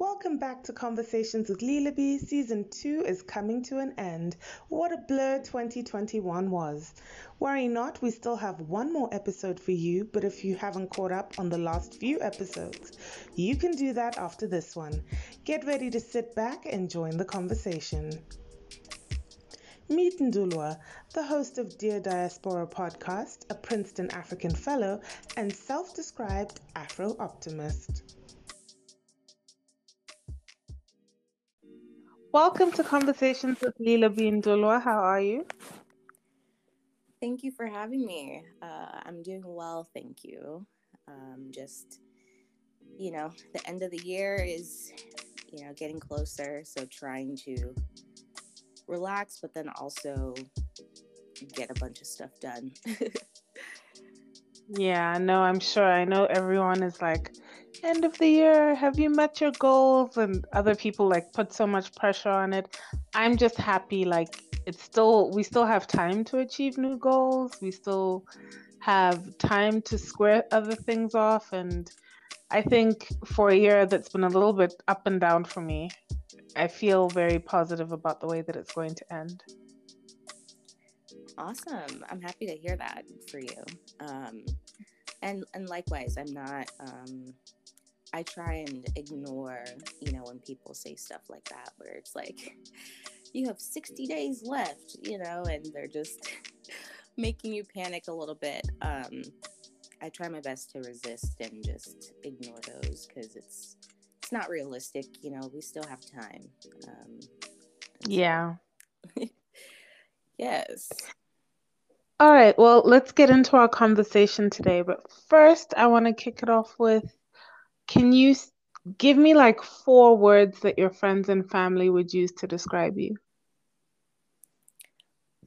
Welcome back to Conversations with Lilaby. Season 2 is coming to an end. What a blur 2021 was. Worry not, we still have one more episode for you, but if you haven't caught up on the last few episodes, you can do that after this one. Get ready to sit back and join the conversation. Meet Ndulwa, the host of Dear Diaspora podcast, a Princeton African Fellow, and self described Afro optimist. Welcome to Conversations with Lilaby Ndulwa. How are you? Thank you for having me. Uh, I'm doing well, thank you. Um, just, you know, the end of the year is, you know, getting closer. So trying to relax, but then also get a bunch of stuff done. yeah, no, I'm sure. I know everyone is like, end of the year? Have you met your goals and other people like put so much pressure on it? I'm just happy like it's still we still have time to achieve new goals. We still have time to square other things off. And i think for a year that's been a little bit up and down for me i feel very positive about the way that it's going to end. Awesome. I'm happy to hear that for you. Um, and and likewise i'm not um, I try and ignore, you know, when people say stuff like that, where it's like, you have 60 days left, you know, and they're just making you panic a little bit. Um, I try my best to resist and just ignore those because it's it's not realistic. You know, we still have time. Um, yeah. yes. All right. Well, let's get into our conversation today. But first, I want to kick it off with can you give me like four words that your friends and family would use to describe you?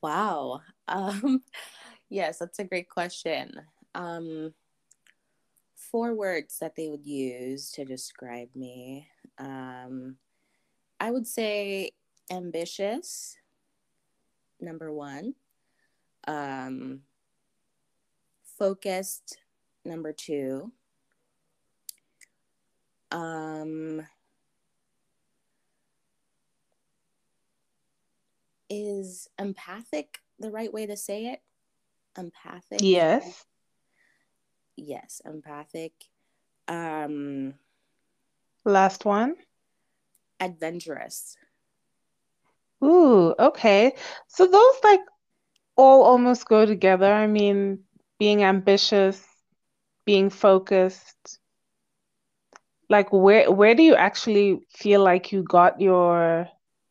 Wow. Um, yes, that's a great question. Um, four words that they would use to describe me. Um, I would say ambitious, number one. Um, focused, number two um, is empathic the right way to say it? Empathic. Yes. Yes, empathic. Um, Last one. Adventurous. Ooh, okay. So those like all almost go together. I mean, being ambitious, being focused, like where where do you actually feel like you got your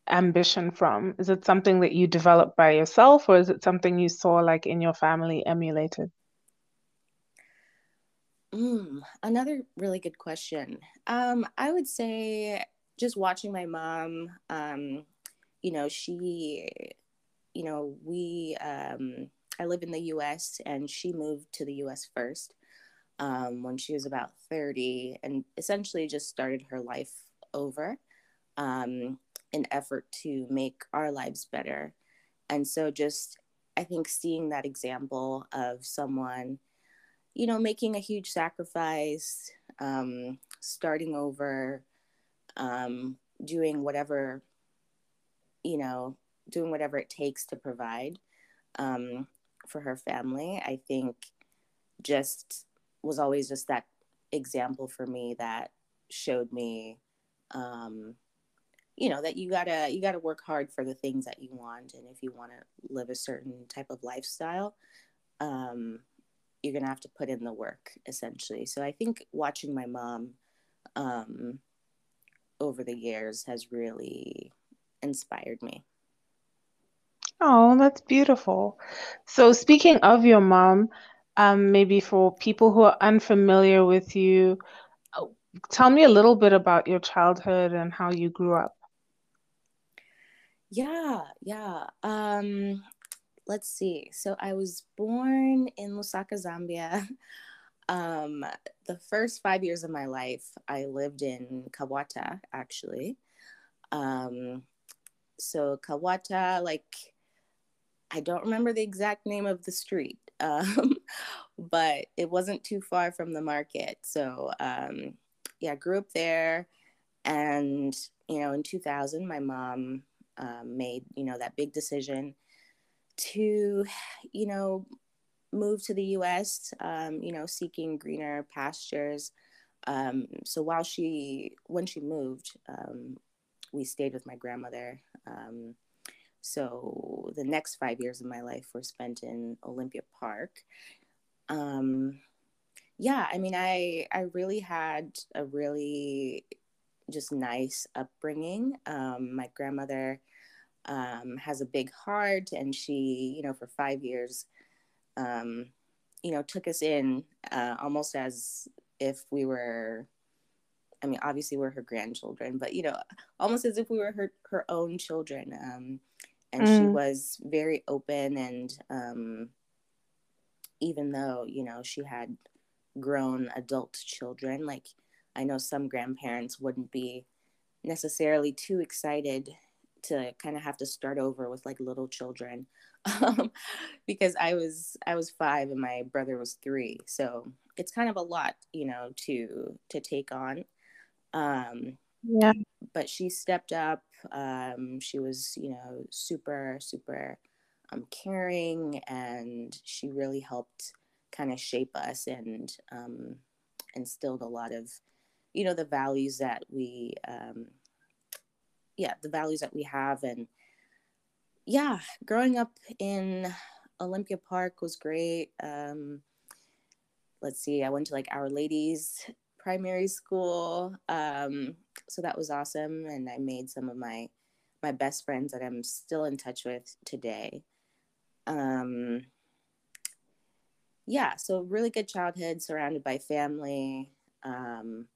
ambition from? Is it something that you developed by yourself or is it something you saw like in your family emulated? Mm, another really good question. Um, I would say just watching my mom, um, you know, she, you know, we, um, I live in the US and she moved to the US first um, when she was about 30 and essentially just started her life over um, in effort to make our lives better. And so just I think seeing that example of someone, you know, making a huge sacrifice, um, starting over, um, doing whatever, you know, doing whatever it takes to provide um, for her family, I think just was always just that example for me that showed me um, you know that you gotta you gotta work hard for the things that you want. And if you want to live a certain type of lifestyle um, you're gonna have to put in the work essentially. So i think watching my mom um, over the years has really inspired me. Oh that's beautiful. So speaking of your mom um, maybe for people who are unfamiliar with you, tell me a little bit about your childhood and how you grew up. Yeah, yeah. Um, let's see. So I was born in Lusaka, Zambia. Um, the first five years of my life, I lived in Kabwata, actually. Um, so Kabwata, like, I don't remember the exact name of the street, um, but it wasn't too far from the market. So um, yeah, grew up there. And, you know, in 2000, my mom um, made, you know, that big decision to, you know, move to the US, um, you know, seeking greener pastures. Um, so while she, when she moved, um, we stayed with my grandmother. Um, so the next five years of my life were spent in Olympia Park. Um, yeah, I mean, I I really had a really just nice upbringing. Um, my grandmother um, has a big heart, and she, you know, for five years, um, you know, took us in uh, almost as if we were. I mean, obviously we're her grandchildren, but you know, almost as if we were her her own children. Um, and mm. she was very open, and um, even though you know she had grown adult children. Like I know some grandparents wouldn't be necessarily too excited to kind of have to start over with like little children um, because I was I was five and my brother was three, so it's kind of a lot, you know, to to take on. Um, yeah. But she stepped up. Um, she was, you know, super super um, caring, and she really helped kind of shape us and um, instilled a lot of, you know, the values that we, um, yeah, the values that we have. And yeah, growing up in Olympia Park was great. Um, let's see, I went to like Our Ladies primary school. Um, so that was awesome. And I made some of my, my best friends that I'm still in touch with today. Um, yeah, so really good childhood, surrounded by family. Um,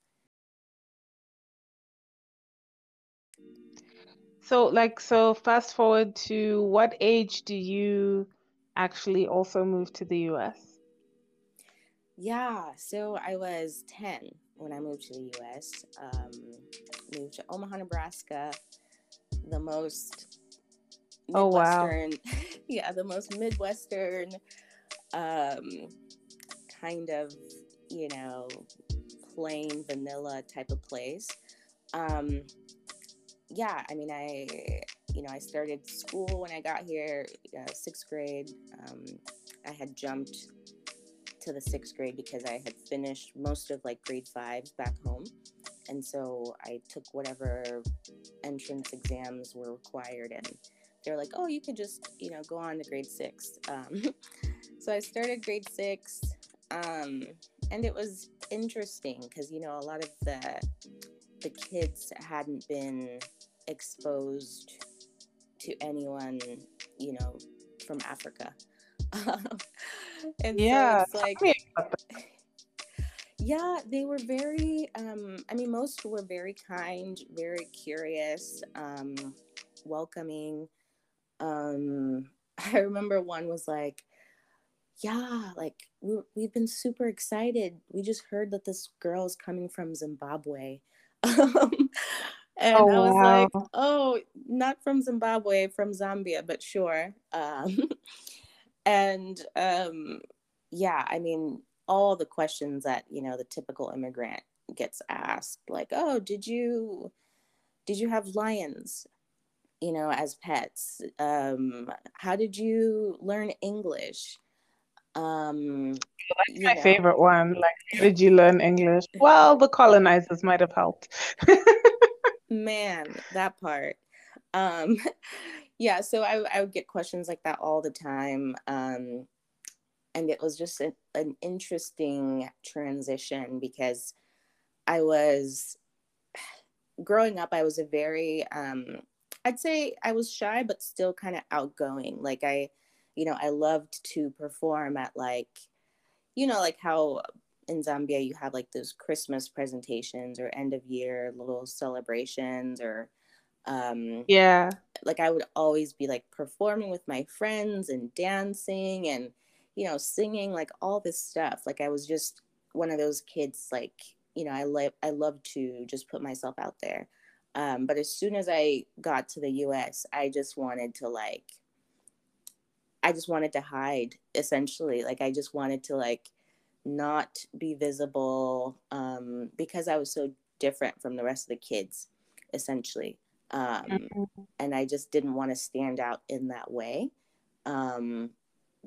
so, like, so fast forward to what age do you actually also move to the US? Yeah, so I was 10 when I moved to the US. Um, moved to Omaha, Nebraska, the most oh wow yeah the most midwestern um, kind of, you know, plain vanilla type of place. Um, yeah, I mean, I, you know, I started school when I got here, uh, sixth grade. Um, I had jumped to the sixth grade because I had finished most of like grade fives back home. And so I took whatever entrance exams were required and they're like, oh, you could just, you know, go on to grade six. Um, so I started grade six, um, and it was interesting because you know a lot of the the kids hadn't been exposed to anyone, you know, from Africa. and yeah, so it's like yeah they were very um i mean most were very kind very curious um welcoming um i remember one was like yeah, like we we've been super excited. We just heard that this girl is coming from Zimbabwe. Um, and oh, I was wow. like, oh, not from Zimbabwe, from Zambia, but sure. Um, and um, yeah, I mean, all the questions that, you know, the typical immigrant gets asked, like, oh, did you did you have lions? You know as pets um how did you learn english um, That's my know. favorite one. Like, did you learn English? Well, the colonizers might have helped. Man, that part. Um, yeah, so I, I would get questions like that all the time. Um, and it was just a, an interesting transition because I was growing up, I was a very, um, I'd say I was shy, but still kind of outgoing. Like I, you know, I loved to perform at like, you know, like how in Zambia you have like those Christmas presentations or end of year little celebrations or um yeah. like i would always be like performing with my friends and dancing and you know singing like all this stuff. Like i was just one of those kids like you know i love i love to just put myself out there um, but as soon as i got to the us i just wanted to like I just wanted to hide essentially. Like I just wanted to like not be visible um, because I was so different from the rest of the kids, essentially. Um, mm-hmm. And I just didn't want to stand out in that way um,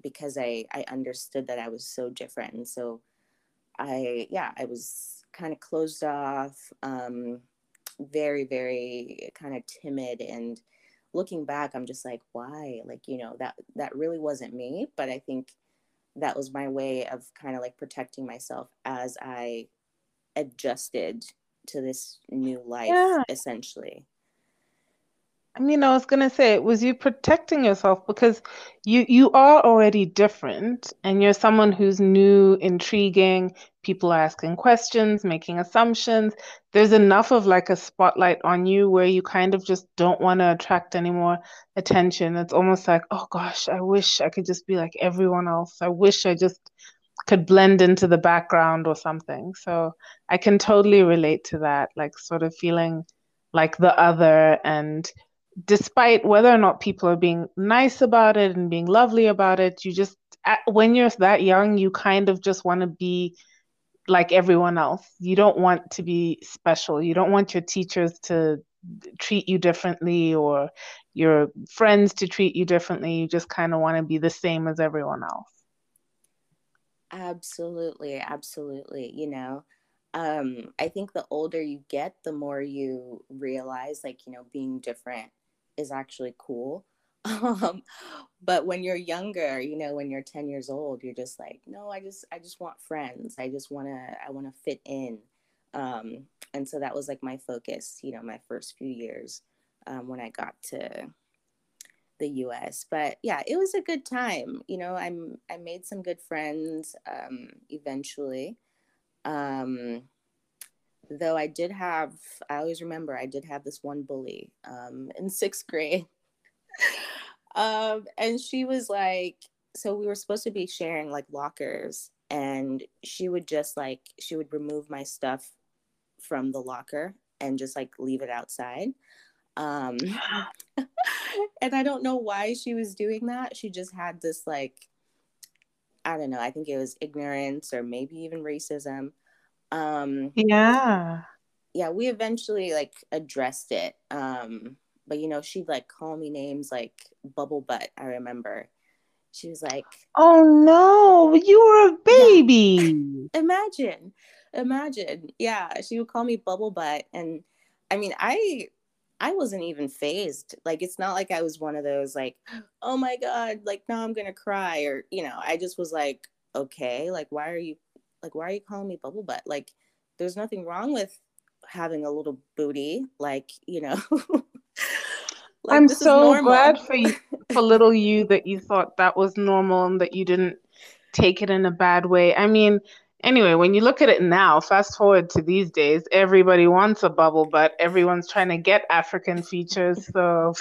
because I, I understood that I was so different. And so I, yeah, I was kind of closed off, um, very, very kind of timid. And looking back, I'm just like, why? Like, you know, that, that really wasn't me. But I think that was my way of kind of like protecting myself as I adjusted to this new life, yeah. essentially. I mean, I was gonna say, it was you protecting yourself because you you are already different, and you're someone who's new, intriguing. People are asking questions, making assumptions. There's enough of like a spotlight on you where you kind of just don't want to attract any more attention. It's almost like, oh gosh, I wish I could just be like everyone else. I wish I just could blend into the background or something. So I can totally relate to that, like sort of feeling like the other and despite whether or not people are being nice about it and being lovely about it, you just, when you're that young, you kind of just want to be like everyone else. You don't want to be special. You don't want your teachers to treat you differently or your friends to treat you differently. You just kind of want to be the same as everyone else. Absolutely. Absolutely. You know, um, I think the older you get, the more you realize, like, you know, being different is actually cool. Um, but when you're younger, you know, when you're 10 years old, you're just like, no, I just, I just want friends. I just want to, I want to fit in. Um, and so that was like my focus, you know, my first few years um, when I got to the US. But yeah, it was a good time. You know, I'm, I made some good friends um, eventually. Um, though I did have, I always remember I did have this one bully um, in sixth grade. Um, and she was like, so we were supposed to be sharing like lockers, and she would just like, she would remove my stuff from the locker and just like leave it outside. Um, and I don't know why she was doing that. She just had this like, I don't know, I think it was ignorance or maybe even racism um, yeah. Yeah, we eventually like addressed it. Um, but you know, she'd like call me names like bubble butt, I remember. She was like, Oh no, you were a baby. Imagine. Imagine. Yeah, she would call me bubble butt. And I mean, I I wasn't even fazed. Like it's not like I was one of those like, oh my God, like now I'm gonna cry or you know, I just was like, okay, like why are you like why are you calling me bubble butt like there's nothing wrong with having a little booty like you know like, i'm so glad for you for little you that you thought that was normal and that you didn't take it in a bad way. I mean anyway when you look at it now fast forward to these days everybody wants a bubble butt. Everyone's trying to get african features so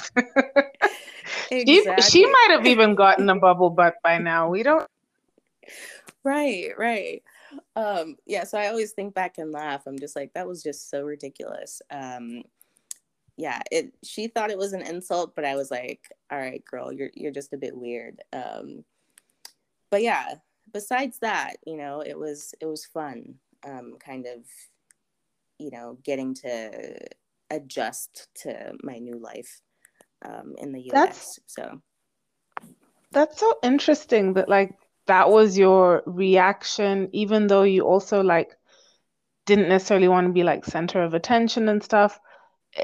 exactly. she, she might have even gotten a bubble butt by now. We don't right right. Um yeah so i always think back and laugh. I'm just like that was just so ridiculous. Um yeah it she thought it was an insult but i was like all right girl you're you're just a bit weird um but yeah besides that you know it was it was fun um kind of you know getting to adjust to my new life um in the us that's, so that's so interesting that like that was your reaction, even though you also like didn't necessarily want to be like center of attention and stuff.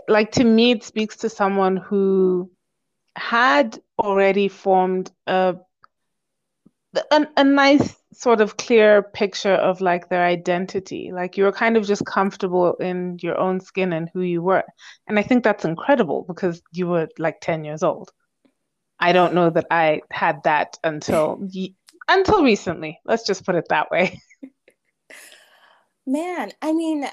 Like to me, it speaks to someone who had already formed a a, a nice sort of clear picture of like their identity. Like you were kind of just comfortable in your own skin and who you were. And I think that's incredible because you were like 10 years old. I don't know that I had that until until recently. Let's just put it that way. Man, I mean,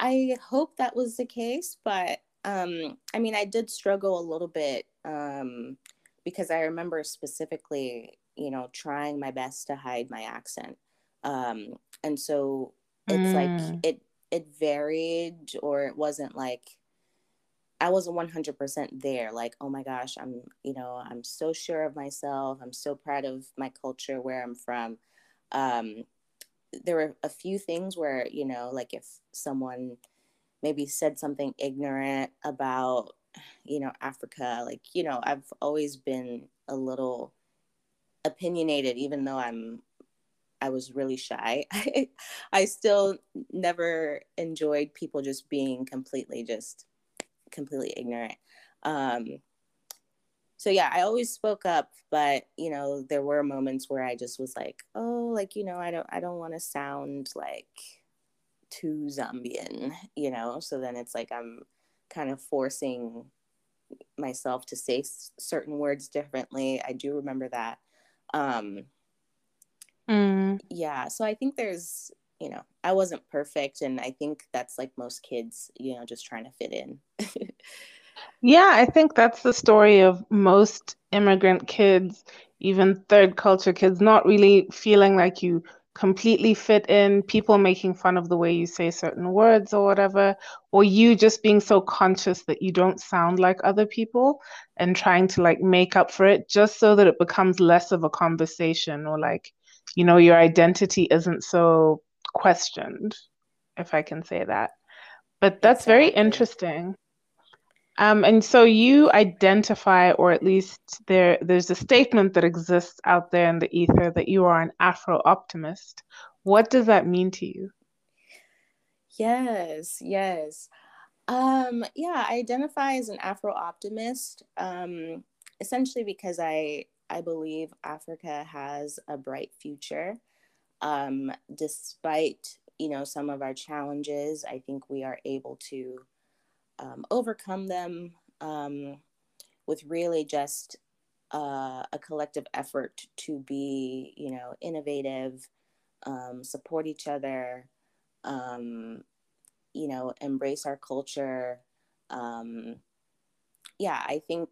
I hope that was the case, but um, I mean, I did struggle a little bit um, because I remember specifically, you know, trying my best to hide my accent. Um, and so it's mm. like it it varied or it wasn't like I wasn't 100% there. Like, oh my gosh, I'm, you know, I'm so sure of myself. I'm so proud of my culture, where I'm from. Um, there were a few things where, you know, like if someone maybe said something ignorant about you know africa like you know i've always been a little opinionated even though i'm i was really shy. I I still never enjoyed people just being completely just completely ignorant. Um so yeah i always spoke up but you know there were moments where i just was like oh like you know i don't i don't want to sound like too zambian you know? So then it's like i'm kind of forcing myself to say s- certain words differently. I do remember that. Um mm. yeah so i think there's you know i wasn't perfect and i think that's like most kids you know just trying to fit in Yeah, I think that's the story of most immigrant kids, even third culture kids, not really feeling like you completely fit in, people making fun of the way you say certain words or whatever, or you just being so conscious that you don't sound like other people and trying to like make up for it just so that it becomes less of a conversation or like, you know, your identity isn't so questioned, if I can say that. But that's exactly. very interesting. Um, and so you identify, or at least there, there's a statement that exists out there in the ether that you are an Afro optimist. What does that mean to you? Yes, yes. Um, yeah, I identify as an Afro optimist, um, essentially because I I believe Africa has a bright future. Um, despite you know some of our challenges, I think we are able to um, overcome them um, with really just uh, a collective effort to be, you know, innovative, um, support each other, um, you know, embrace our culture. Um, yeah, I think,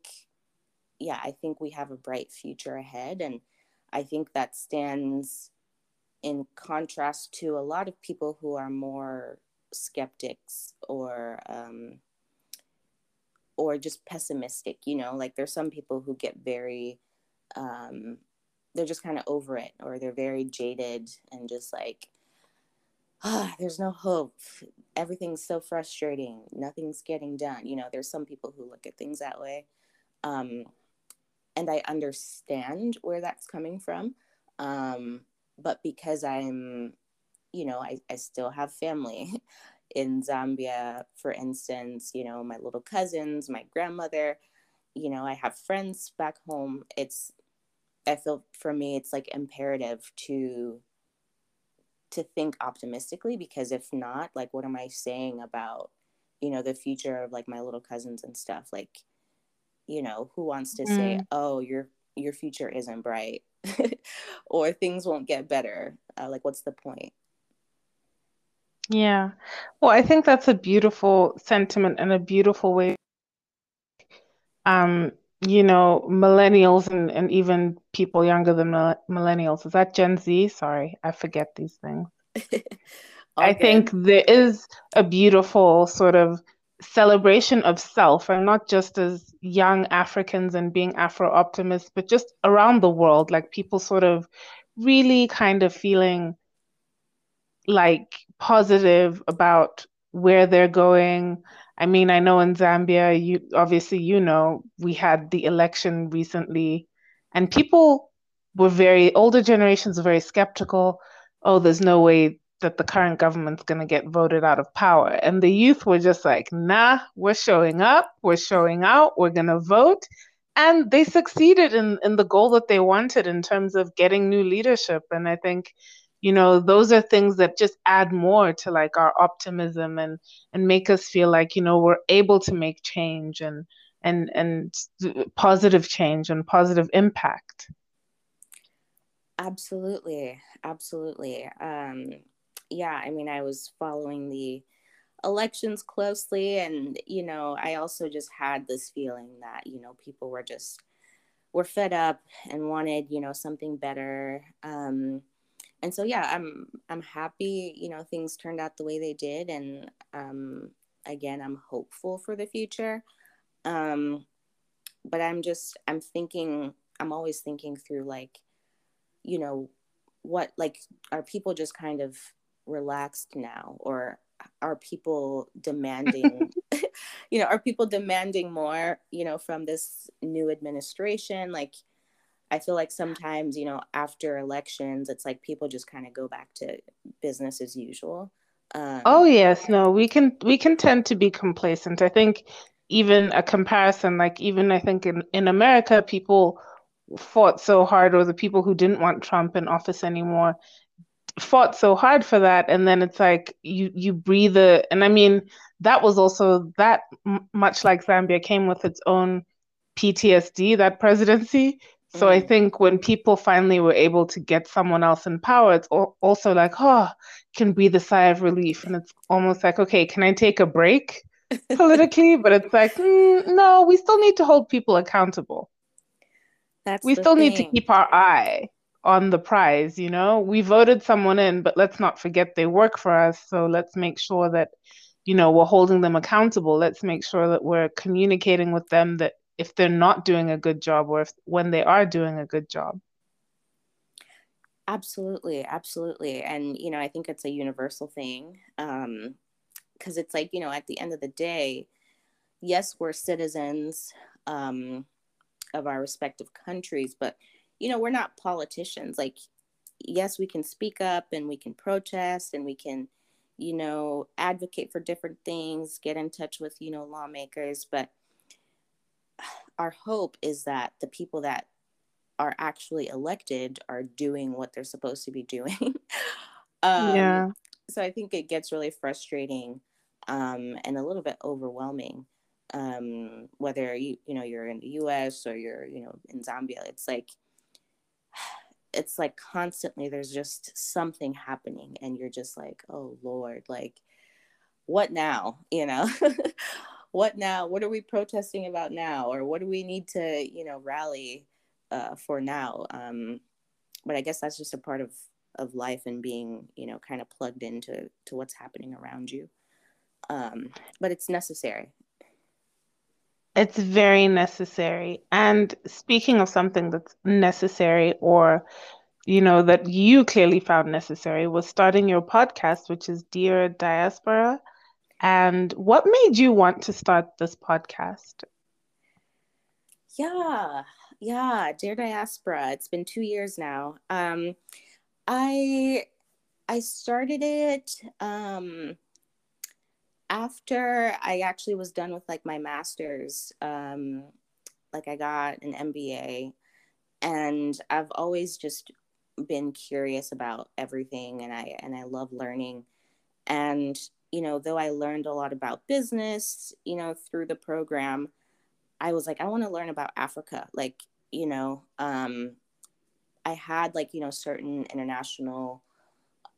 yeah, I think we have a bright future ahead, and I think that stands in contrast to a lot of people who are more skeptics or um, or just pessimistic you know like there's some people who get very um they're just kind of over it or they're very jaded and just like ah there's no hope. Everything's so frustrating. Nothing's getting done. You know there's some people who look at things that way. Um and i understand where that's coming from um but because i'm you know i, I still have family in Zambia, for instance, you know, my little cousins, my grandmother, you know, I have friends back home. It's, I feel for me, it's like imperative to, to think optimistically because if not, like, what am I saying about, you know, the future of like my little cousins and stuff? Like, you know, who wants to mm. say, oh, your, your future isn't bright or things won't get better? Uh, like, what's the point? Yeah. Well, I think that's a beautiful sentiment and a beautiful way. Um, you know, millennials and, and even people younger than millennials. Is that Gen Z? Sorry, I forget these things. I think there is a beautiful sort of celebration of self, and not just as young Africans and being Afro optimists, but just around the world, like people sort of really kind of feeling like positive about where they're going. I mean, I know in Zambia, you obviously you know we had the election recently, and people were very older generations are very skeptical. Oh, there's no way that the current government's going to get voted out of power. And the youth were just like, nah, we're showing up, we're showing out, we're going to vote. And they succeeded in, in the goal that they wanted in terms of getting new leadership. And I think you know those are things that just add more to like our optimism and and make us feel like you know we're able to make change and and and positive change and positive impact. Absolutely. Absolutely. Um yeah i mean i was following the elections closely and you know i also just had this feeling that you know people were just were fed up and wanted you know something better. Um and so yeah i'm i'm happy you know things turned out the way they did. And um again i'm hopeful for the future. Um but i'm just i'm thinking i'm always thinking through like you know what like are people just kind of relaxed now? Or are people demanding you know are people demanding more you know from this new administration? Like i feel like sometimes you know after elections it's like people just kind of go back to business as usual um, oh yes no we can we can tend to be complacent. I think even a comparison like even i think in in america people fought so hard or the people who didn't want trump in office anymore fought so hard for that and then it's like you you breathe it and i mean that was also that m- much like zambia came with its own ptsd that presidency so mm. i think when people finally were able to get someone else in power it's also like oh can breathe a sigh of relief. And it's almost like okay can i take a break politically? But it's like mm, no we still need to hold people accountable. That's we still thing. need to keep our eye on the prize you know? We voted someone in but let's not forget they work for us. So let's make sure that you know we're holding them accountable. Let's make sure that we're communicating with them that if they're not doing a good job or if when they are doing a good job absolutely absolutely and you know i think it's a universal thing um because it's like you know at the end of the day yes we're citizens um of our respective countries but you know, we're not politicians. Like, yes, we can speak up and we can protest and we can, you know, advocate for different things, get in touch with, you know, lawmakers. But our hope is that the people that are actually elected are doing what they're supposed to be doing. um, yeah. So I think it gets really frustrating um, and a little bit overwhelming. Um, whether you you know you're in the U.S. or you're you know in Zambia, it's like it's like constantly there's just something happening and you're just like oh lord like what now you know what now what are we protesting about now or what do we need to you know rally uh, for now um, but i guess that's just a part of of life and being you know kind of plugged into to what's happening around you um, but it's necessary it's very necessary. And speaking of something that's necessary or you know that you clearly found necessary was starting your podcast which is Dear Diaspora. And what made you want to start this podcast? Yeah. Yeah, Dear Diaspora. It's been 2 years now. Um I I started it um after I actually was done with like my master's, um, like I got an MBA, and I've always just been curious about everything, and I and I love learning, and you know, though I learned a lot about business, you know, through the program, I was like, I want to learn about Africa, like you know, um, I had like you know certain international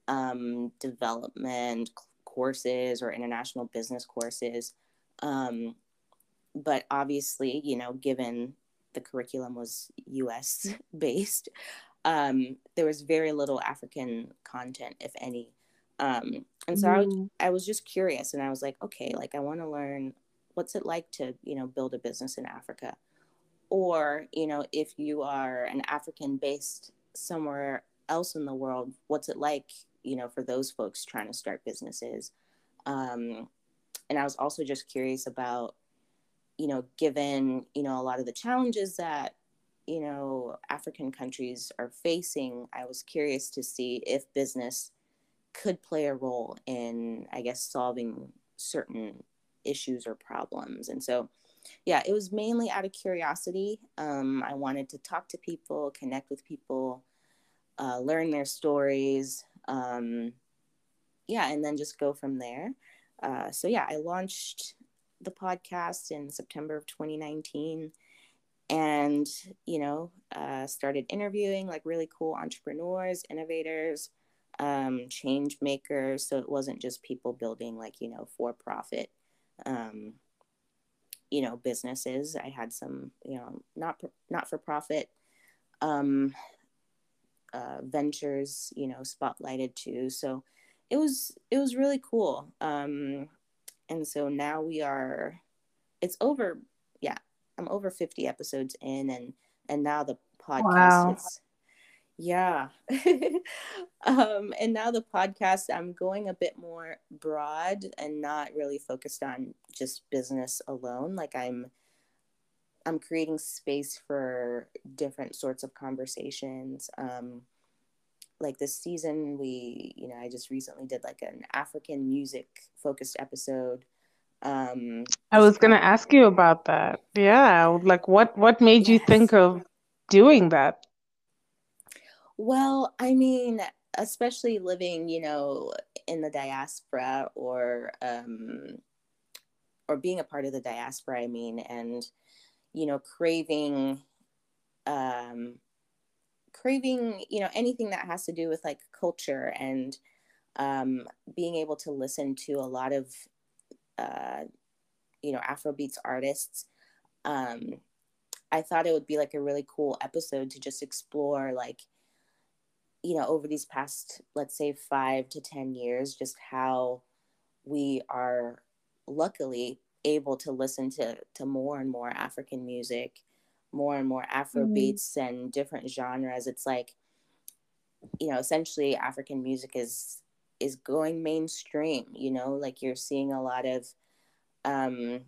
um, development courses or international business courses. Um, but obviously, you know, given the curriculum was US based, um, there was very little African content, if any. Um, and so mm. I, I was just curious and I was like, okay, like I want to learn what's it like to, you know, build a business in Africa. Or, you know, if you are an African based somewhere else in the world, what's it like you know, for those folks trying to start businesses. Um, and I was also just curious about, you know, given, you know, a lot of the challenges that, you know, African countries are facing, I was curious to see if business could play a role in, I guess, solving certain issues or problems. And so, yeah, it was mainly out of curiosity. Um, I wanted to talk to people, connect with people, uh, learn their stories, um, yeah, and then just go from there. Uh, so yeah, I launched the podcast in September of 2019 and you know uh, started interviewing like really cool entrepreneurs innovators um, change makers so it wasn't just people building like you know for profit um, you know businesses i had some you know not not for profit um, uh, ventures, you know, spotlighted too. So it was it was really cool. Um, and so now we are, it's over. Yeah, I'm over 50 episodes in, and and now the podcast wow. is, Yeah. um, and now the podcast, I'm going a bit more broad and not really focused on just business alone. Like I'm I'm creating space for different sorts of conversations. Um, like this season, we, you know, I just recently did like an African music focused episode. Um, I was going to ask you about that. Yeah. Like what, what made yes. you think of doing that? Well, I mean, especially living, you know, in the diaspora or, um, or being a part of the diaspora, I mean, and, you know, craving, um, craving, you know, anything that has to do with like culture and um, being able to listen to a lot of, uh, you know, Afrobeats artists. Um, I thought it would be like a really cool episode to just explore, like, you know, over these past, let's say, five to 10 years, just how we are luckily able to listen to to more and more African music, more and more Afro beats mm-hmm. and different genres. It's like, you know, essentially African music is is going mainstream. You know, like you're seeing a lot of, um,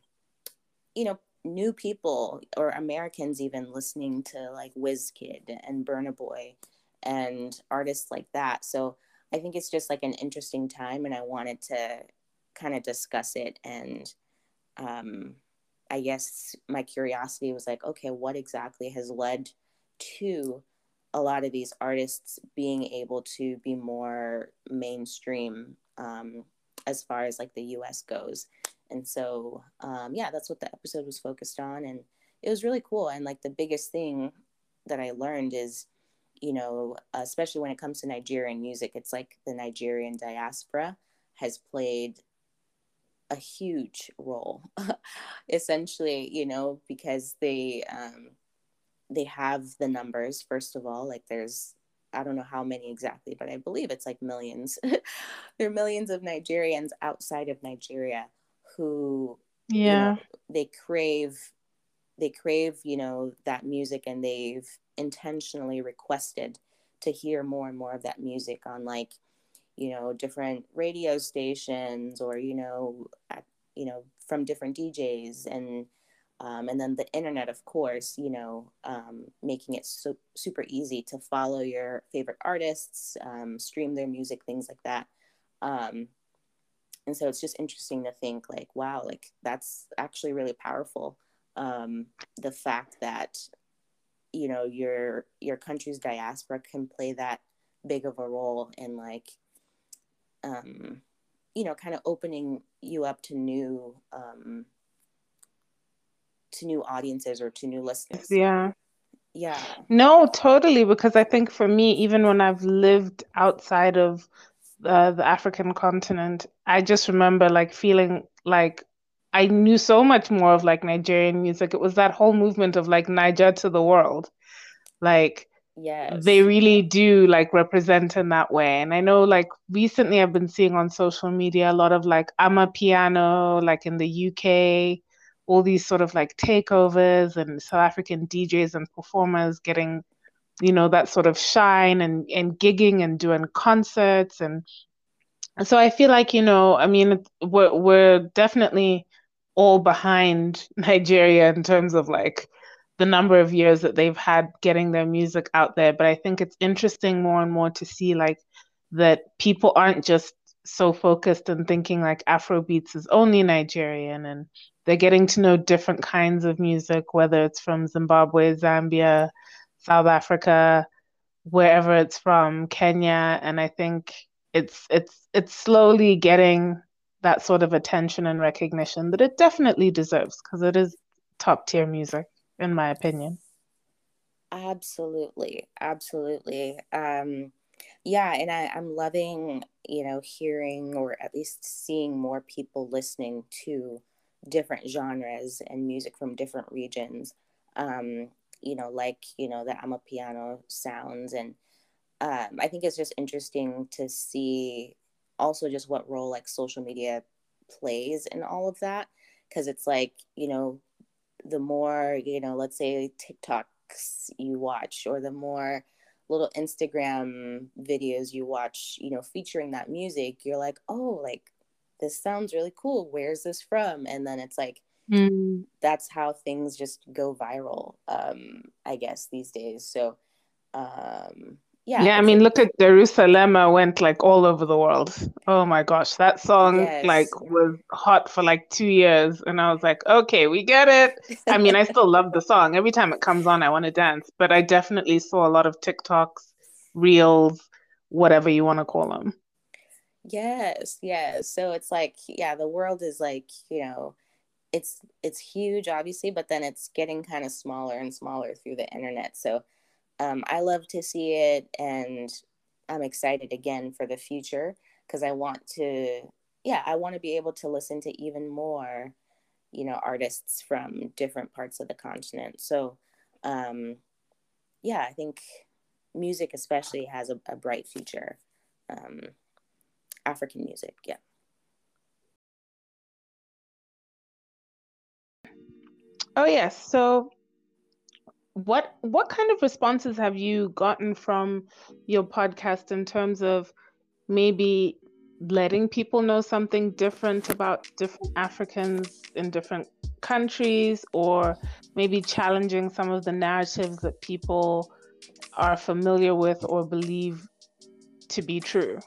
you know, new people or Americans even listening to like Wizkid and Burna Boy and artists like that. So I think it's just like an interesting time, and I wanted to kind of discuss it and um, I guess my curiosity was like, okay, what exactly has led to a lot of these artists being able to be more mainstream um, as far as like the US goes? And so, um, yeah, that's what the episode was focused on. And it was really cool. And like the biggest thing that I learned is, you know, especially when it comes to Nigerian music, it's like the Nigerian diaspora has played a huge role essentially you know because they um they have the numbers first of all like there's i don't know how many exactly but i believe it's like millions. There are millions of nigerians outside of nigeria who yeah you know, they crave they crave you know that music and they've intentionally requested to hear more and more of that music on like you know different radio stations or you know at, you know from different DJs and um, and then the internet of course you know um, making it so super easy to follow your favorite artists um, stream their music things like that. Um, and so it's just interesting to think like wow like that's actually really powerful. Um, the fact that you know your your country's diaspora can play that big of a role in like um, you know, kind of opening you up to new, um, to new audiences or to new listeners. Yeah. Yeah. No, totally. Because I think for me, even when I've lived outside of uh, the African continent, I just remember like feeling like I knew so much more of like Nigerian music. It was that whole movement of like Naija to the world. Like, yes they really do like represent in that way and i know like recently i've been seeing on social media a lot of like amapiano like in the uk all these sort of like takeovers and south african djs and performers getting you know that sort of shine and and gigging and doing concerts and so i feel like you know i mean we're, we're definitely all behind nigeria in terms of like the number of years that they've had getting their music out there. But I think it's interesting more and more to see like that people aren't just so focused and thinking like Afrobeats is only Nigerian and they're getting to know different kinds of music, whether it's from Zimbabwe, Zambia, South Africa, wherever it's from, Kenya. And I think it's it's it's slowly getting that sort of attention and recognition that it definitely deserves because it is top tier music in my opinion. Absolutely. Absolutely. Um, yeah, and I, I'm loving, you know, hearing or at least seeing more people listening to different genres and music from different regions. Um, you know, like, you know, the Amapiano sounds. And um, I think it's just interesting to see also just what role like social media plays in all of that. Cause it's like, you know, the more you know let's say tiktoks you watch or the more little Instagram videos you watch, you know, featuring that music, you're like, oh, like this sounds really cool. Where's this from? And then it's like, mm. that's how things just go viral, um, I guess, these days. So, um, yeah. Yeah, I mean, look at Jerusalema went like all over the world. Oh my gosh, that song yes. like was hot for like two years, and I was like, okay, we get it. I mean, I still love the song. Every time it comes on, I want to dance. But I definitely saw a lot of TikToks, reels, whatever you want to call them. Yes, yes. So it's like, yeah, the world is like, you know, it's it's huge, obviously, but then it's getting kind of smaller and smaller through the internet. So um, I love to see it, and I'm excited again for the future because I want to, yeah, I want to be able to listen to even more, you know, artists from different parts of the continent. So, um, yeah, I think music especially has a, a bright future. Um, African music, yeah. Oh yes. So what what kind of responses have you gotten from your podcast in terms of maybe letting people know something different about different Africans in different countries or maybe challenging some of the narratives that people are familiar with or believe to be true?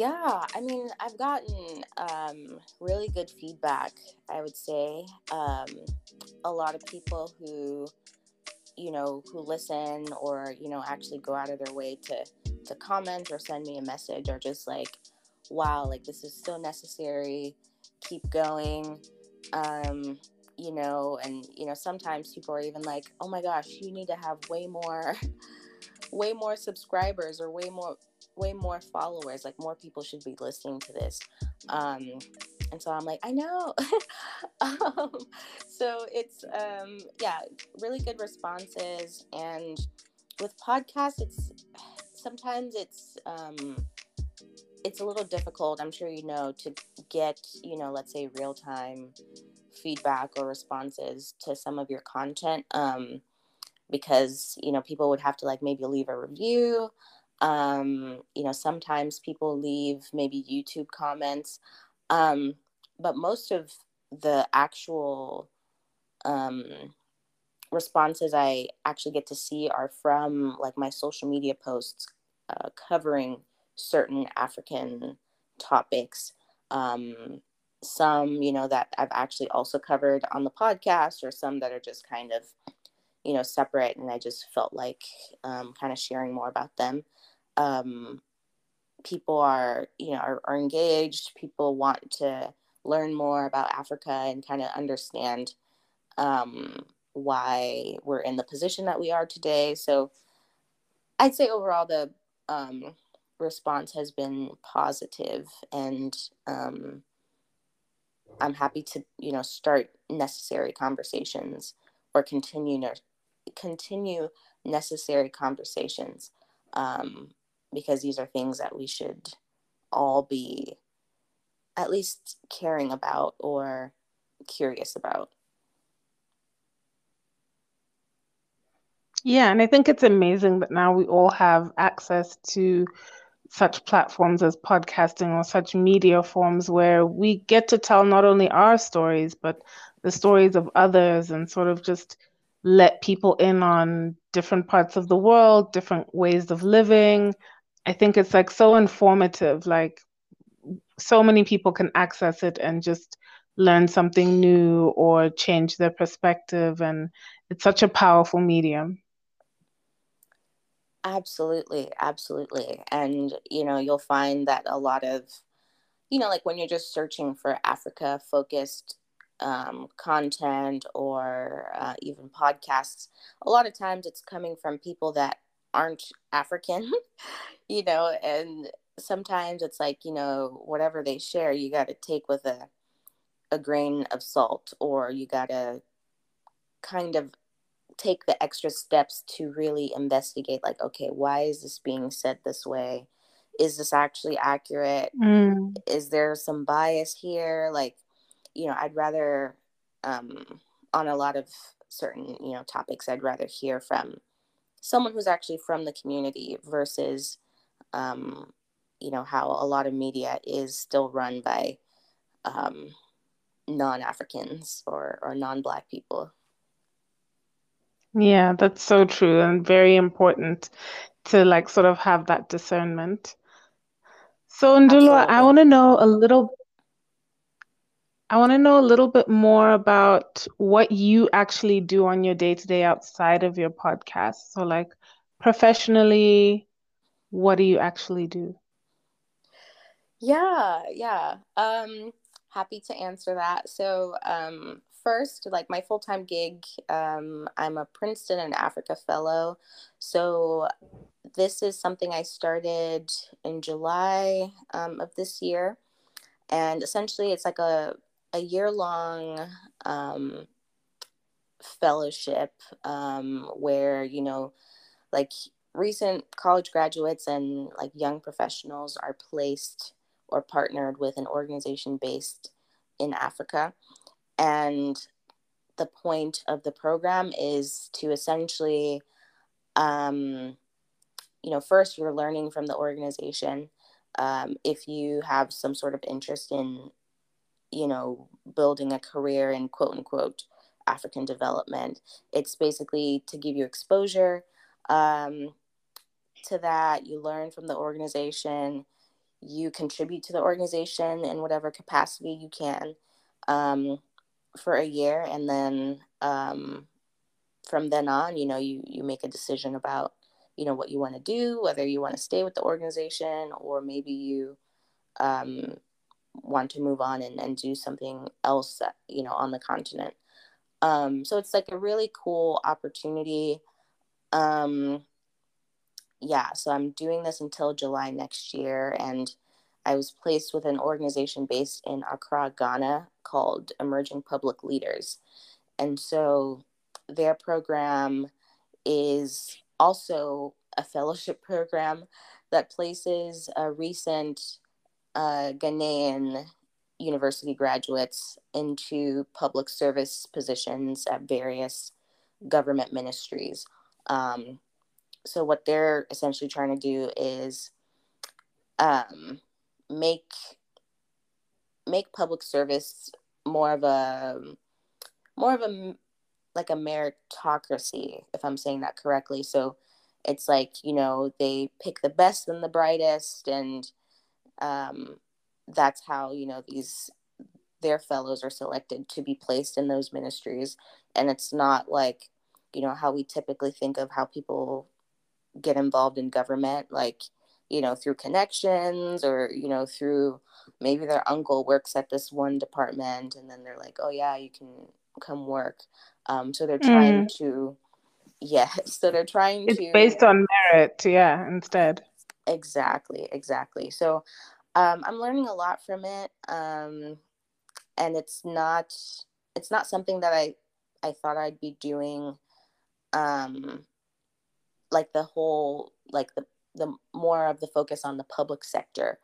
Yeah, I mean, I've gotten um, really good feedback, I would say. Um, a lot of people who, you know, who listen or, you know, actually go out of their way to, to comment or send me a message are just like, wow, like this is so necessary. Keep going. Um, you know, and, you know, sometimes people are even like, oh my gosh, you need to have way more, way more subscribers or way more way more followers. Like more people should be listening to this. Um, and so I'm like, I know. um, so it's um, yeah, really good responses. And with podcasts, it's sometimes it's um, it's a little difficult. I'm sure you know to get you know, let's say real time feedback or responses to some of your content. Um, because you know people would have to like maybe leave a review um, you know, sometimes people leave maybe YouTube comments, um, but most of the actual um, responses I actually get to see are from like my social media posts uh, covering certain African topics. Um, some, you know, that I've actually also covered on the podcast, or some that are just kind of, you know, separate. And I just felt like um, kind of sharing more about them um, people are you know are, are engaged. People want to learn more about africa and kind of understand um, why we're in the position that we are today. So i'd say overall the um, response has been positive and um, i'm happy to you know start necessary conversations or continue continue necessary conversations um, because these are things that we should all be at least caring about or curious about. Yeah, and I think it's amazing that now we all have access to such platforms as podcasting or such media forms where we get to tell not only our stories, but the stories of others and sort of just let people in on different parts of the world, different ways of living, I think it's like so informative. Like so many people can access it and just learn something new or change their perspective. And it's such a powerful medium. Absolutely. Absolutely. And, you know, you'll find that a lot of, you know, like when you're just searching for Africa focused um, content or uh, even podcasts, a lot of times it's coming from people that aren't African, you know, and sometimes it's like, you know, whatever they share, you got to take with a a grain of salt or you got to kind of take the extra steps to really investigate like okay, why is this being said this way? Is this actually accurate? Mm. Is there some bias here? Like, you know, I'd rather um on a lot of certain, you know, topics I'd rather hear from someone who's actually from the community versus um, you know how a lot of media is still run by um, non-africans or, or non-black people. Yeah that's so true and very important to like sort of have that discernment. So Nduulwa, I want to know a little I want to know a little bit more about what you actually do on your day to day outside of your podcast. So, like professionally, what do you actually do? Yeah, yeah. Um, happy to answer that. So, um, first, like my full time gig, um, I'm a Princeton in Africa Fellow. So, this is something I started in July um, of this year. And essentially, it's like a a year long um, fellowship um, where you know like recent college graduates and like young professionals are placed or partnered with an organization based in Africa. And the point of the program is to essentially um, you know first you're learning from the organization. Um, if you have some sort of interest in you know, building a career in quote unquote African development. It's basically to give you exposure um, to that. You learn from the organization. You contribute to the organization in whatever capacity you can um, for a year, and then um, from then on, you know, you you make a decision about you know what you want to do, whether you want to stay with the organization or maybe you um, want to move on and, and do something else you know on the continent. Um, so it's like a really cool opportunity. Um, yeah so i'm doing this until july next year and i was placed with an organization based in accra ghana called emerging public leaders. And so their program is also a fellowship program that places a recent uh, Ghanaian university graduates into public service positions at various government ministries. Um, so, what they're essentially trying to do is um, make make public service more of a more of a like a meritocracy, if I'm saying that correctly. So it's like you know they pick the best and the brightest and um, that's how you know these their fellows are selected to be placed in those ministries. And it's not like you know how we typically think of how people get involved in government like you know through connections or you know through maybe their uncle works at this one department and then they're like oh yeah you can come work. Um, so they're trying mm. to yeah so they're trying it's to based on merit yeah instead Exactly, exactly. So um, I'm learning a lot from it, um, and it's not it's not something that I I thought I'd be doing, um, like the whole like the the more of the focus on the public sector,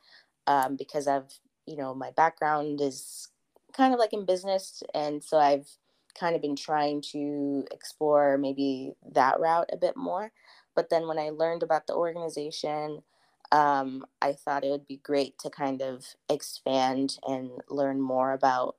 um, because I've you know my background is kind of like in business, and so I've kind of been trying to explore maybe that route a bit more. But then when I learned about the organization, um, I thought it would be great to kind of expand and learn more about,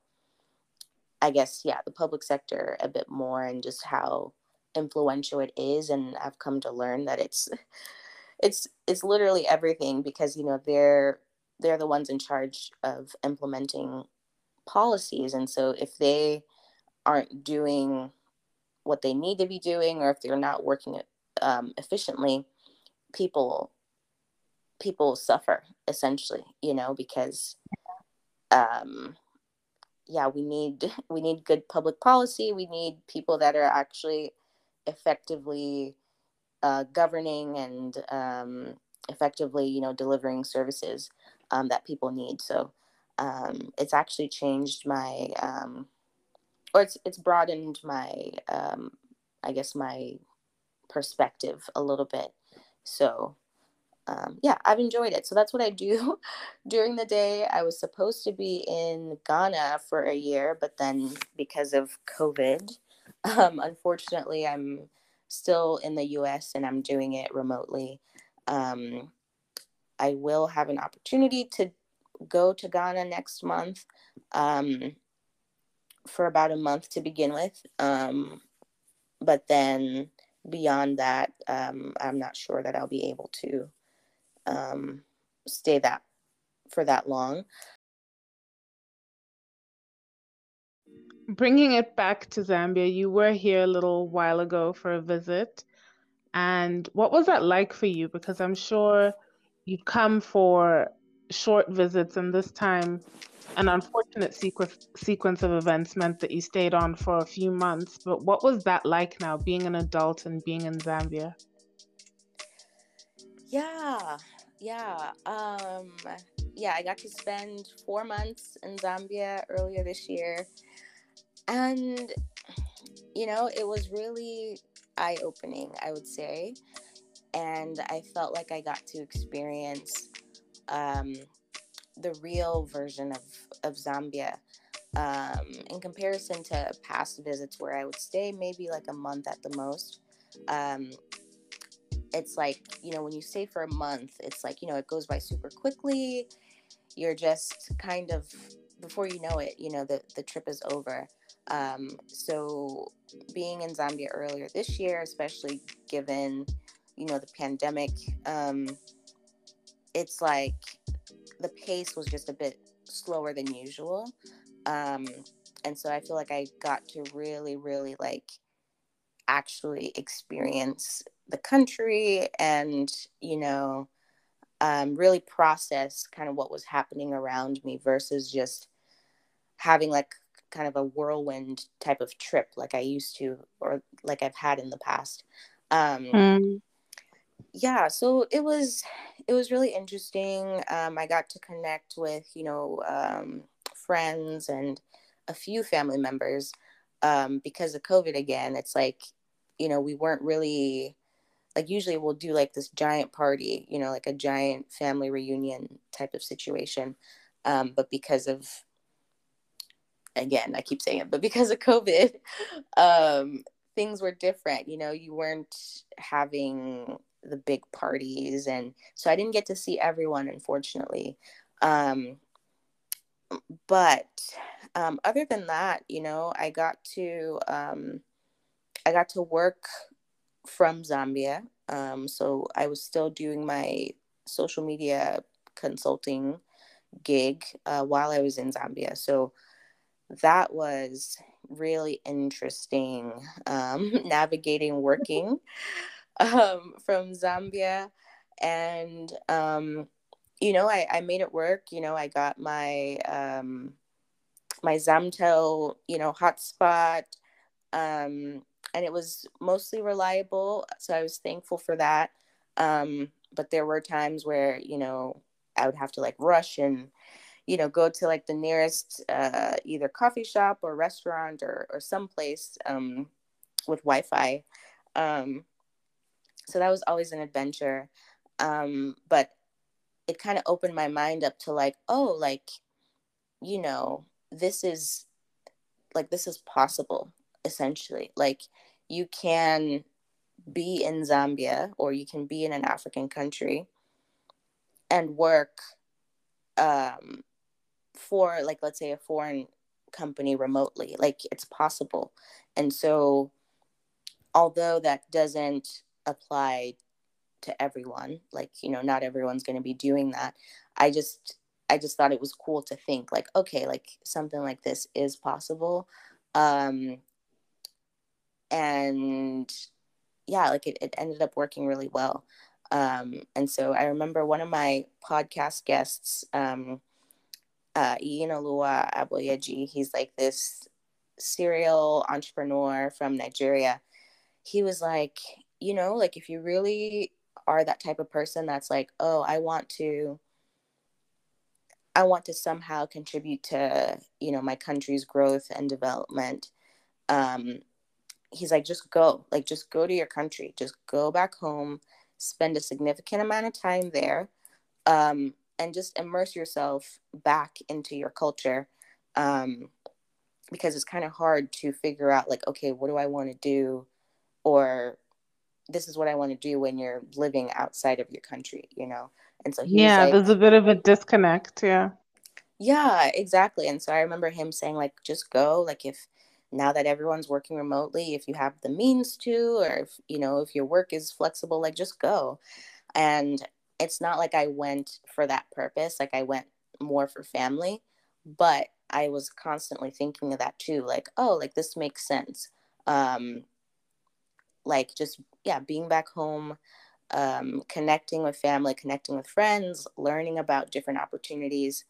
I guess, yeah, the public sector a bit more and just how influential it is. And I've come to learn that it's, it's, it's literally everything because you know they're they're the ones in charge of implementing policies, and so if they aren't doing what they need to be doing, or if they're not working um, efficiently, people people suffer essentially you know because um yeah we need we need good public policy. We need people that are actually effectively uh, governing and um, effectively you know delivering services um, that people need. So um, it's actually changed my um, or it's it's broadened my um, i guess my perspective a little bit so um, yeah, I've enjoyed it. So that's what I do during the day. I was supposed to be in Ghana for a year, but then because of COVID, um, unfortunately, I'm still in the US and I'm doing it remotely. Um, I will have an opportunity to go to Ghana next month um, for about a month to begin with. Um, but then beyond that, um, I'm not sure that I'll be able to um, stay that for that long. Bringing it back to Zambia, you were here a little while ago for a visit. And what was that like for you? Because I'm sure you've come for short visits, and this time, an unfortunate sequence sequence of events meant that you stayed on for a few months. But what was that like now, being an adult and being in Zambia? Yeah, yeah, um, yeah. I got to spend four months in Zambia earlier this year, and you know, it was really eye opening. I would say and I felt like I got to experience um, the real version of, of Zambia um, in comparison to past visits where I would stay maybe like a month at the most. Um, it's like, you know, when you stay for a month, it's like, you know, it goes by super quickly. You're just kind of, before you know it, you know, the, the trip is over. Um, so being in Zambia earlier this year, especially given you know the pandemic um it's like the pace was just a bit slower than usual um and so i feel like i got to really really like actually experience the country and you know um, really process kind of what was happening around me versus just having like kind of a whirlwind type of trip like I used to or like I've had in the past. Um, mm yeah so it was it was really interesting um, i got to connect with you know um, friends and a few family members um, because of covid again it's like you know we weren't really like usually we'll do like this giant party you know like a giant family reunion type of situation um, but because of again i keep saying it but because of covid um, things were different you know you weren't having the big parties and so i didn't get to see everyone unfortunately. Um, but um, other than that you know i got to um, i got to work from zambia. Um, so i was still doing my social media consulting gig uh, while i was in zambia. So that was really interesting um, navigating working um, from Zambia. And, um, you know, I, I made it work. You know, I got my, um, my Zamtel, you know, hotspot. Um, and it was mostly reliable. So I was thankful for that. Um, but there were times where, you know, I would have to like rush and, you know, go to like the nearest uh, either coffee shop or restaurant or, or someplace um, with Wi Fi. Um, so that was always an adventure. Um, but it kind of opened my mind up to like oh like you know this is like this is possible essentially. Like you can be in zambia or you can be in an african country and work um, for like let's say a foreign company remotely. Like it's possible. And so although that doesn't apply to everyone. Like you know not everyone's going to be doing that. I just i just thought it was cool to think like okay like something like this is possible. Um and yeah like it, it ended up working really well. Um and so i remember one of my podcast guests um uh Iyinoluwa Aboyeji, he's like this serial entrepreneur from Nigeria. He was like, you know, like if you really are that type of person that's like, oh, I want to I want to somehow contribute to, you know, my country's growth and development. Um, he's like, just go, like, just go to your country, just go back home, spend a significant amount of time there, um, and just immerse yourself back into your culture. Um, because it's kind of hard to figure out, like, okay, what do I want to do? Or this is what I want to do when you're living outside of your country, you know? And so yeah, like, there's a bit of a disconnect. Yeah. Yeah, exactly. And so I remember him saying, like, just go. Like, if now that everyone's working remotely, if you have the means to, or if, you know, if your work is flexible, like, just go. And it's not like I went for that purpose. Like, I went more for family, but I was constantly thinking of that too. Like, oh, like, this makes sense. Um, like, just, yeah, being back home, um, connecting with family, connecting with friends, learning about different opportunities,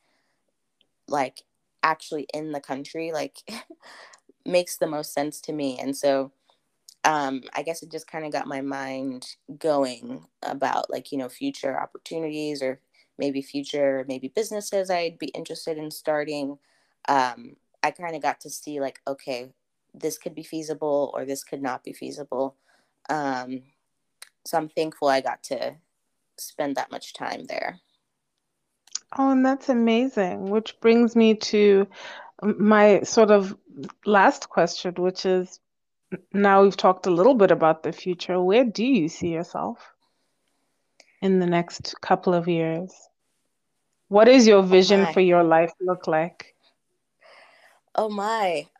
like actually in the country, like makes the most sense to me. And so um, I guess it just kind of got my mind going about like, you know, future opportunities or maybe future, maybe businesses I'd be interested in starting. Um, I kind of got to see like, okay, this could be feasible or this could not be feasible. Um, so I'm thankful I got to spend that much time there. Oh, and that's amazing. Which brings me to my sort of last question, which is now we've talked a little bit about the future. Where do you see yourself in the next couple of years? What is your vision oh for your life look like? Oh my.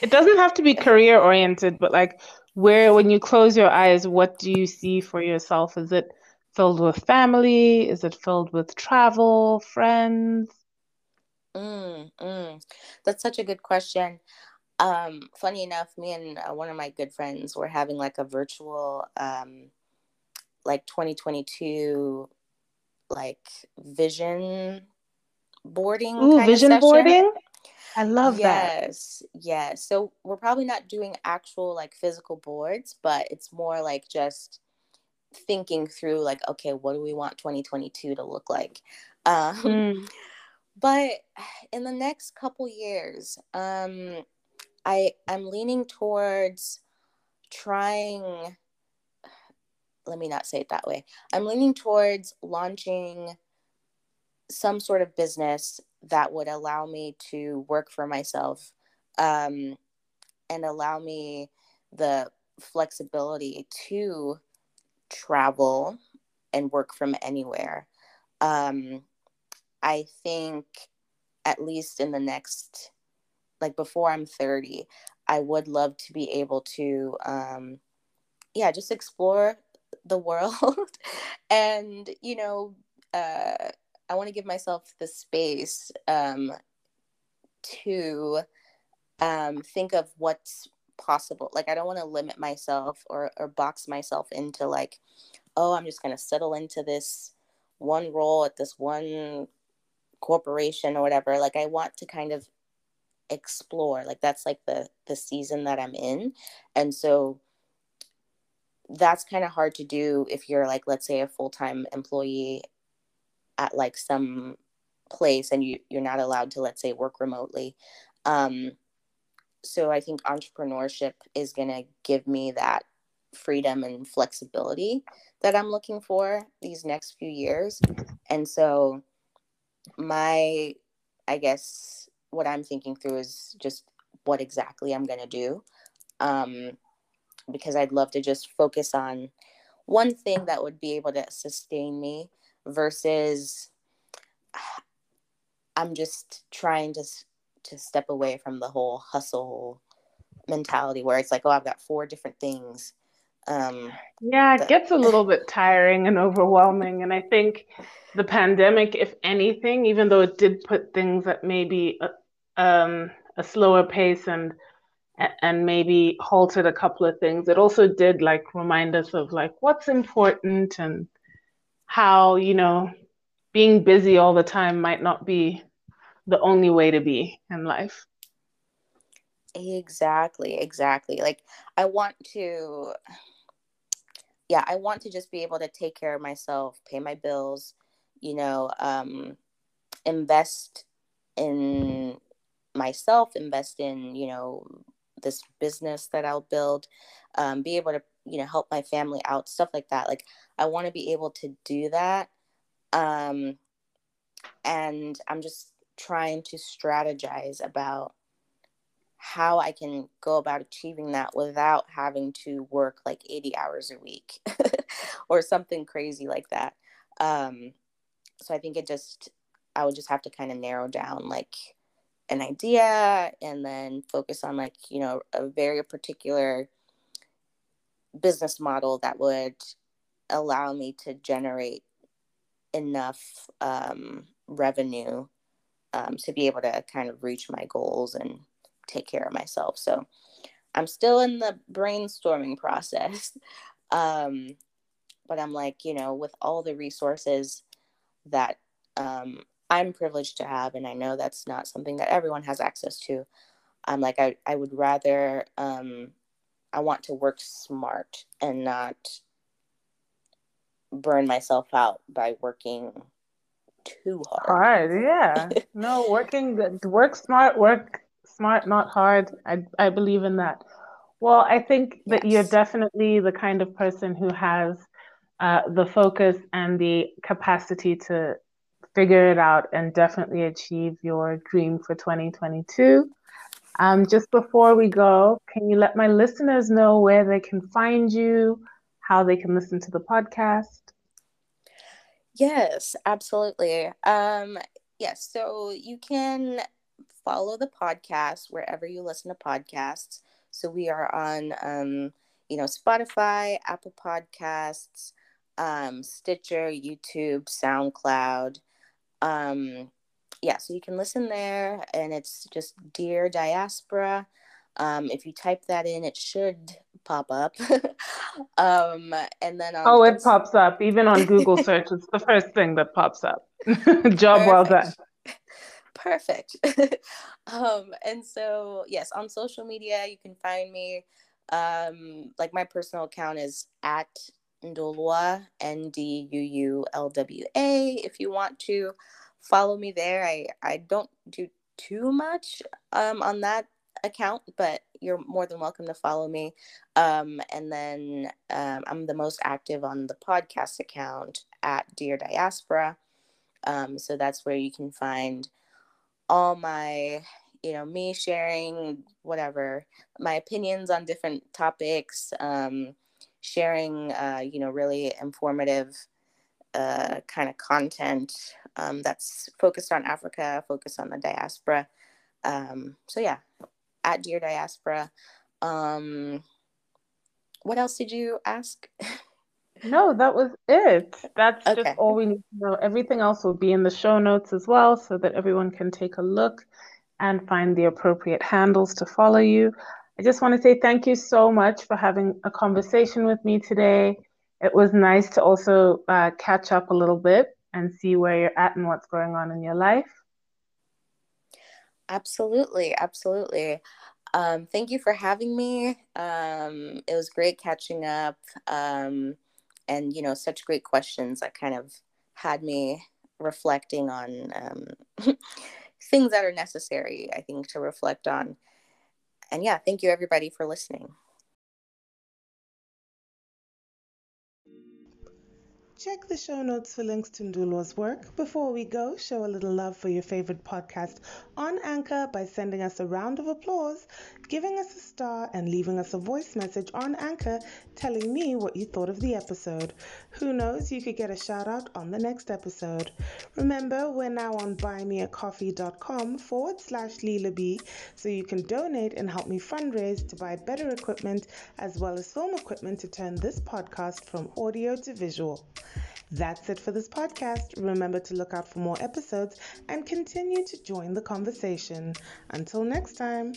it doesn't have to be career oriented, but like where when you close your eyes, what do you see for yourself? Is it filled with family? Is it filled with travel, friends? Mm, mm. That's such a good question. Um, funny enough, me and uh, one of my good friends were having like a virtual, um, like 2022, like vision boarding. Ooh, vision boarding. I love yes, that. Yes, yes. So we're probably not doing actual like physical boards, but it's more like just thinking through like, okay, what do we want 2022 to look like? Um, mm. But in the next couple years, um, I I'm leaning towards trying. Let me not say it that way. I'm leaning towards launching some sort of business that would allow me to work for myself um, and allow me the flexibility to travel and work from anywhere. Um, I think at least in the next, like before I'm 30, I would love to be able to, um, yeah, just explore the world and, you know, uh, I want to give myself the space um, to um, think of what's possible. Like, I don't want to limit myself or, or box myself into, like, oh, I'm just going to settle into this one role at this one corporation or whatever. Like, I want to kind of explore. Like, that's like the the season that I'm in. And so that's kind of hard to do if you're like let's say a full-time employee at like some place and you you're not allowed to let's say work remotely. Um so i think entrepreneurship is going to give me that freedom and flexibility that i'm looking for these next few years. And so my i guess what i'm thinking through is just what exactly i'm going to do um because i'd love to just focus on one thing that would be able to sustain me versus I'm just trying to to step away from the whole hustle mentality where it's like, oh, I've got four different things. Um, yeah, it gets a little bit tiring and overwhelming. And I think the pandemic, if anything, even though it did put things at maybe a, um, a slower pace and and maybe halted a couple of things, it also did like remind us of like what's important and how you know being busy all the time might not be the only way to be in life. Exactly exactly. Like i want to yeah i want to just be able to take care of myself pay my bills you know um invest in myself invest in you know this business that i'll build um, be able to you know help my family out stuff like that like i want to be able to do that um and i'm just trying to strategize about how I can go about achieving that without having to work like 80 hours a week or something crazy like that. Um, so I think it just, I would just have to kind of narrow down like an idea and then focus on like, you know, a very particular business model that would allow me to generate enough um, revenue um, to be able to kind of reach my goals and take care of myself. So I'm still in the brainstorming process. Um, but I'm like, you know, with all the resources that um, I'm privileged to have, and I know that's not something that everyone has access to. I'm like, I, I would rather, um, I want to work smart and not burn myself out by working too hard. Hard, yeah. no, working work smart, work smart, not hard. I I believe in that. Well, I think that yes. you're definitely the kind of person who has uh, the focus and the capacity to figure it out and definitely achieve your dream for 2022. Um, just before we go, can you let my listeners know where they can find you, how they can listen to the podcast? Yes, absolutely. Um, yes, so you can follow the podcast wherever you listen to podcasts. So we are on, um, you know, Spotify, Apple Podcasts, um, Stitcher, YouTube, SoundCloud. Um, yeah, so you can listen there, and it's just Dear Diaspora. Um, if you type that in, it should pop up. um, and then oh, it pops up even on Google search. It's the first thing that pops up. Job Perfect. well done. Perfect. um, and so yes, on social media you can find me. Um, like my personal account is at Nduulwa N D U U L W A. If you want to follow me there, I I don't do too much um on that account, but you're more than welcome to follow me. Um, and then um, I'm the most active on the podcast account at Dear Diaspora. Um, so that's where you can find all my, you know, me sharing whatever my opinions on different topics, um, sharing, uh, you know, really informative uh, kind of content um, that's focused on Africa, focused on the diaspora. Um, so yeah, at Dear Diaspora. Um, what else did you ask? no, that was it. That's okay. just all we need to know. Everything else will be in the show notes as well so that everyone can take a look and find the appropriate handles to follow you. I just want to say thank you so much for having a conversation with me today. It was nice to also uh, catch up a little bit and see where you're at and what's going on in your life. Absolutely, absolutely. Um, thank you for having me. Um, it was great catching up, um, and you know, such great questions that kind of had me reflecting on um, things that are necessary. I think to reflect on. And yeah, thank you everybody for listening. Check the show notes for links to Nduulwa's work. Before we go, show a little love for your favorite podcast on Anchor by sending us a round of applause, giving us a star, and leaving us a voice message on Anchor telling me what you thought of the episode. Who knows, you could get a shout out on the next episode. Remember, we're now on buymeacoffee.com forward slash Leela B, so you can donate and help me fundraise to buy better equipment as well as film equipment to turn this podcast from audio to visual. That's it for this podcast. Remember to look out for more episodes and continue to join the conversation. Until next time.